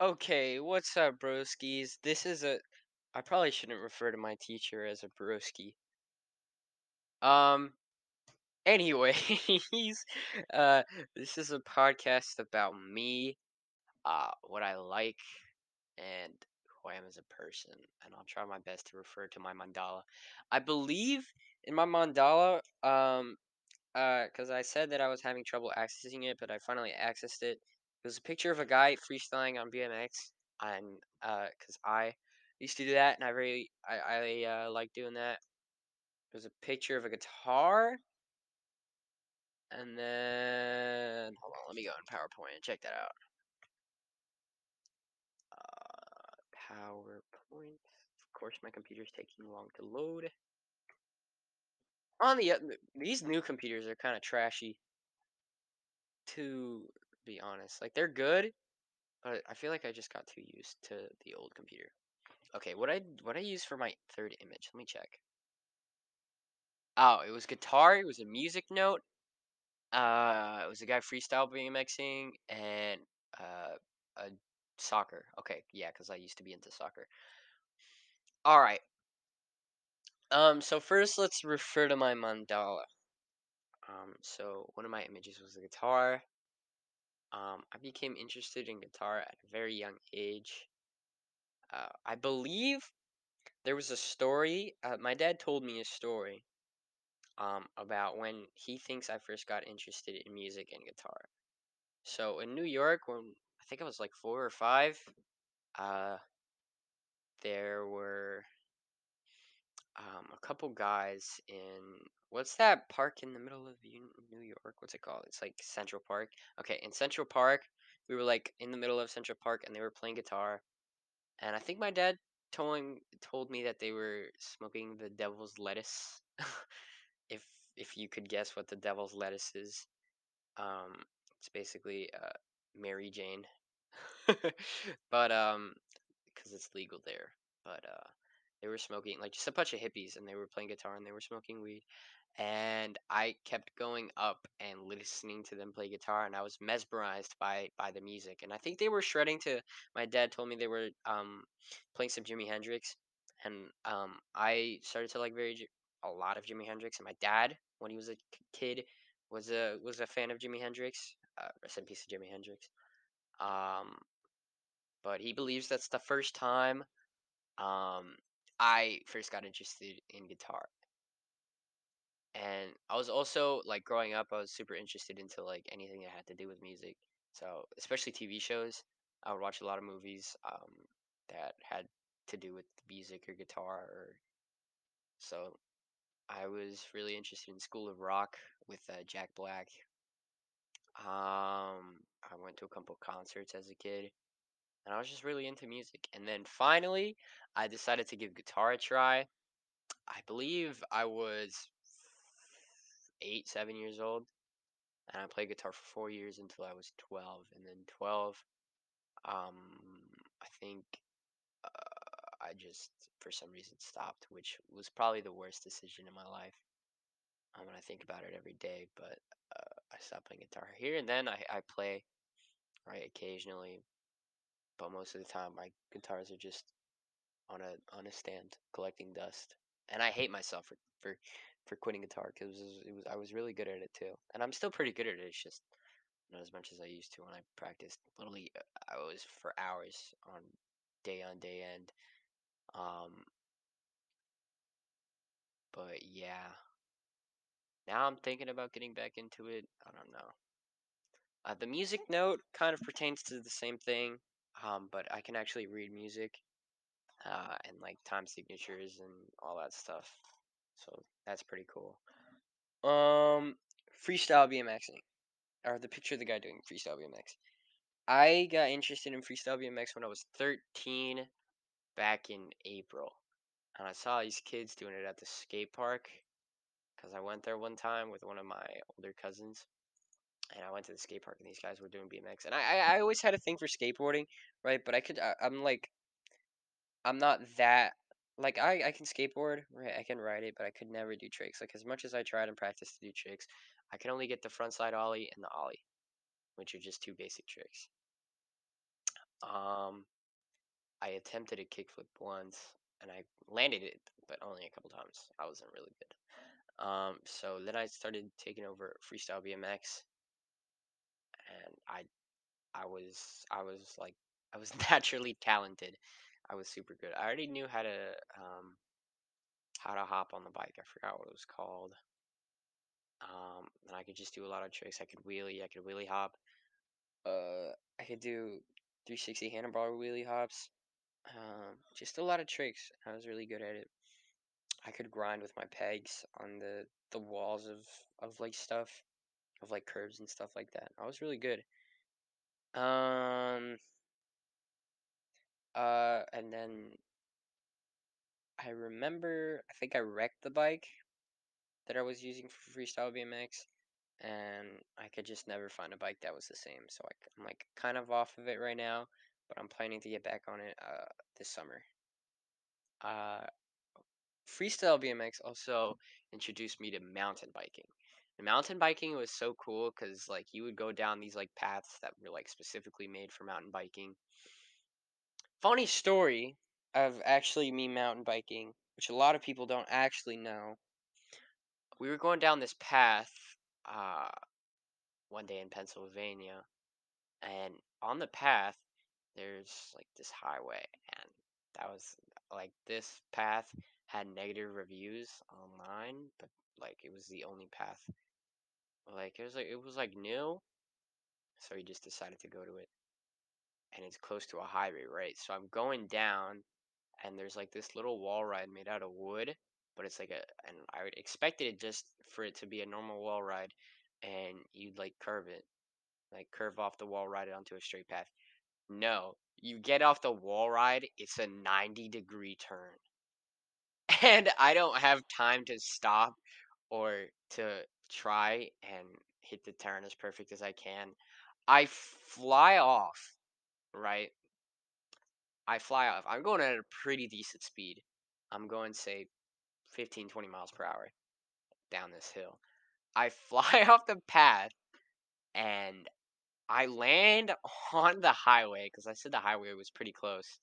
Okay, what's up, broskies? This is a. I probably shouldn't refer to my teacher as a broski. Um. Anyways, uh, this is a podcast about me, uh, what I like, and who I am as a person. And I'll try my best to refer to my mandala. I believe in my mandala, um, uh, because I said that I was having trouble accessing it, but I finally accessed it. Was a picture of a guy freestyling on BMX, and uh, because I used to do that, and I really I I uh, like doing that. There's a picture of a guitar, and then hold on, let me go in PowerPoint and check that out. Uh, PowerPoint. Of course, my computer's taking long to load. On the these new computers are kind of trashy. To be honest, like they're good, but I feel like I just got too used to the old computer. Okay, what I what I use for my third image? Let me check. Oh, it was guitar. It was a music note. Uh, it was a guy freestyle BMXing and uh, a soccer. Okay, yeah, because I used to be into soccer. All right. Um, so first let's refer to my mandala. Um, so one of my images was a guitar. Um, I became interested in guitar at a very young age. Uh, I believe there was a story. Uh, my dad told me a story um, about when he thinks I first got interested in music and guitar. So in New York, when I think I was like four or five, uh, there were um, a couple guys in what's that park in the middle of New York? What's it called? It's like Central Park. Okay, in Central Park, we were like in the middle of Central Park, and they were playing guitar. And I think my dad told told me that they were smoking the devil's lettuce. if if you could guess what the devil's lettuce is, um, it's basically uh, Mary Jane. but um, because it's legal there. But uh, they were smoking like just a bunch of hippies, and they were playing guitar and they were smoking weed. And I kept going up and listening to them play guitar, and I was mesmerized by by the music. And I think they were shredding to. My dad told me they were um playing some Jimi Hendrix, and um I started to like very a lot of Jimi Hendrix. And my dad, when he was a kid, was a was a fan of Jimi Hendrix. Uh, rest in peace to Jimi Hendrix. Um, but he believes that's the first time um, I first got interested in guitar. And I was also like growing up, I was super interested into like anything that had to do with music. So especially TV shows, I would watch a lot of movies um, that had to do with music or guitar. Or so I was really interested in School of Rock with uh, Jack Black. Um, I went to a couple concerts as a kid and I was just really into music. And then finally, I decided to give guitar a try. I believe I was eight, seven years old, and I played guitar for four years until I was 12. And then 12, um, I think uh, I just, for some reason, stopped, which was probably the worst decision in my life. Um, when I think about it every day, but uh, I stopped playing guitar here and then I, I play right occasionally, but most of the time my guitars are just on a on a stand collecting dust. And I hate myself for for for quitting guitar because it was, it was I was really good at it too, and I'm still pretty good at it. It's just not as much as I used to when I practiced. Literally, uh, I was for hours on day on day end. Um, but yeah, now I'm thinking about getting back into it. I don't know. Uh, the music note kind of pertains to the same thing, um, but I can actually read music uh, and like time signatures and all that stuff. So that's pretty cool. Um, freestyle BMXing, or the picture of the guy doing freestyle BMX. I got interested in freestyle BMX when I was 13, back in April, and I saw these kids doing it at the skate park. Cause I went there one time with one of my older cousins, and I went to the skate park, and these guys were doing BMX, and I I, I always had a thing for skateboarding, right? But I could I, I'm like I'm not that like I I can skateboard, right? I can ride it, but I could never do tricks. Like as much as I tried and practiced to do tricks, I can only get the front side ollie and the ollie, which are just two basic tricks. Um, I attempted a kickflip once and I landed it, but only a couple times. I wasn't really good. Um, so then I started taking over freestyle BMX, I I was I was like I was naturally talented. I was super good. I already knew how to um how to hop on the bike. I forgot what it was called. Um, and I could just do a lot of tricks. I could wheelie. I could wheelie hop. Uh, I could do 360 handlebar wheelie hops. Um, just a lot of tricks. I was really good at it. I could grind with my pegs on the the walls of of like stuff, of like curves and stuff like that. I was really good. Um, uh, and then I remember I think I wrecked the bike that I was using for freestyle BMX, and I could just never find a bike that was the same. So I, am like kind of off of it right now, but I'm planning to get back on it uh, this summer. Uh, freestyle BMX also introduced me to mountain biking. Mountain biking was so cool because like you would go down these like paths that were like specifically made for mountain biking. Funny story of actually me mountain biking, which a lot of people don't actually know. We were going down this path uh, one day in Pennsylvania, and on the path there's like this highway, and that was like this path had negative reviews online, but like it was the only path. Like it was like it was like new, so he just decided to go to it, and it's close to a highway, right? So I'm going down, and there's like this little wall ride made out of wood, but it's like a, and I expected it just for it to be a normal wall ride, and you'd like curve it, like curve off the wall ride onto a straight path. No, you get off the wall ride, it's a 90 degree turn. And I don't have time to stop or to try and hit the turn as perfect as I can. I fly off, right? I fly off. I'm going at a pretty decent speed. I'm going, say, 15, 20 miles per hour down this hill. I fly off the path and I land on the highway because I said the highway was pretty close.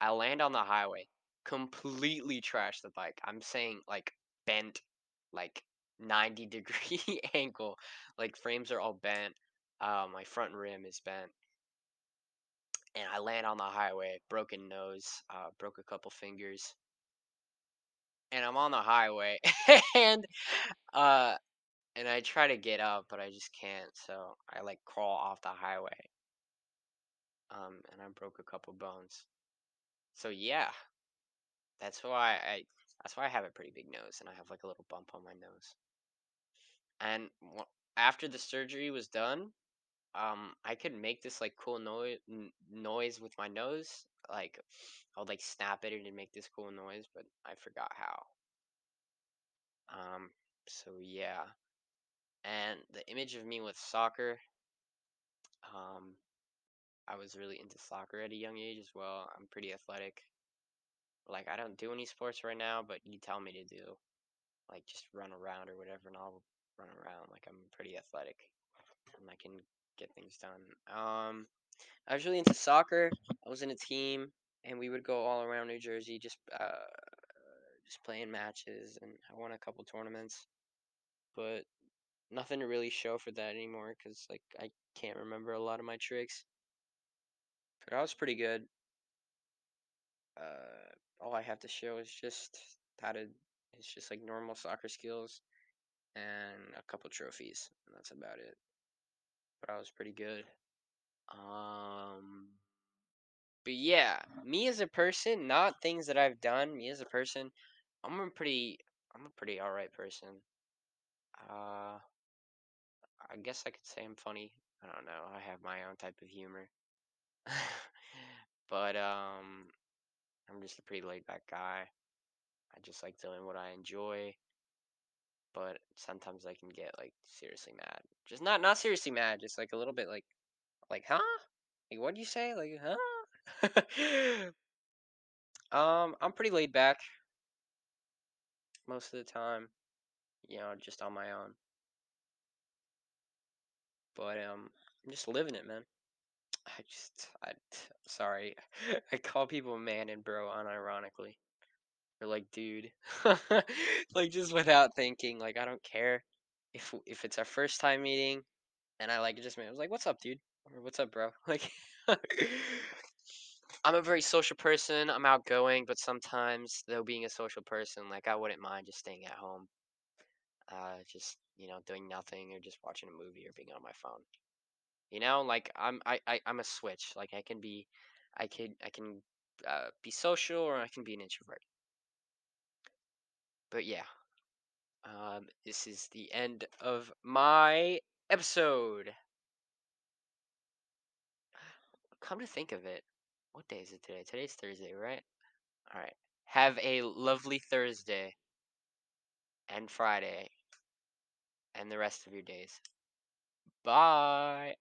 I land on the highway, completely trash the bike. I'm saying like bent, like 90 degree angle. Like frames are all bent. Uh, my front rim is bent. And I land on the highway, broken nose, uh, broke a couple fingers. And I'm on the highway, and uh, and I try to get up, but I just can't. So I like crawl off the highway. Um, and I broke a couple bones. So yeah, that's why I that's why I have a pretty big nose, and I have like a little bump on my nose. And after the surgery was done, um, I could make this like cool noise noise with my nose. Like I would like snap at it and make this cool noise, but I forgot how. Um, so yeah. And the image of me with soccer, um, I was really into soccer at a young age as well. I'm pretty athletic. Like I don't do any sports right now, but you tell me to do like just run around or whatever, and I'll run around. Like I'm pretty athletic, and I can get things done. Um, I was really into soccer. I was in a team, and we would go all around New Jersey, just uh, just playing matches, and I won a couple tournaments, but nothing to really show for that anymore because like I can't remember a lot of my tricks. But I was pretty good. Uh, all I have to show is just how to. It's just like normal soccer skills and a couple trophies, and that's about it. But I was pretty good. Um, but yeah, me as a person, not things that I've done. Me as a person, I'm a pretty, I'm a pretty alright person. Uh, I guess I could say I'm funny. I don't know. I have my own type of humor. but um, I'm just a pretty laid back guy. I just like doing what I enjoy. But sometimes I can get like seriously mad. Just not not seriously mad, just like a little bit like like huh? Like what'd you say? Like huh? um, I'm pretty laid back most of the time. You know, just on my own. But um I'm just living it, man. I just, I, sorry. I call people man and bro unironically. Or like dude. like just without thinking. Like I don't care if if it's our first time meeting and I like just I was like, "What's up, dude?" Or "What's up, bro?" Like I'm a very social person. I'm outgoing, but sometimes though being a social person, like I wouldn't mind just staying at home, uh, just you know doing nothing or just watching a movie or being on my phone. You know, like I'm I, I I'm a switch. Like I can be, I can I can uh, be social or I can be an introvert. But yeah, um, this is the end of my episode. Come to think of it, what day is it today? Today's Thursday, right? All right. Have a lovely Thursday and Friday and the rest of your days. Bye.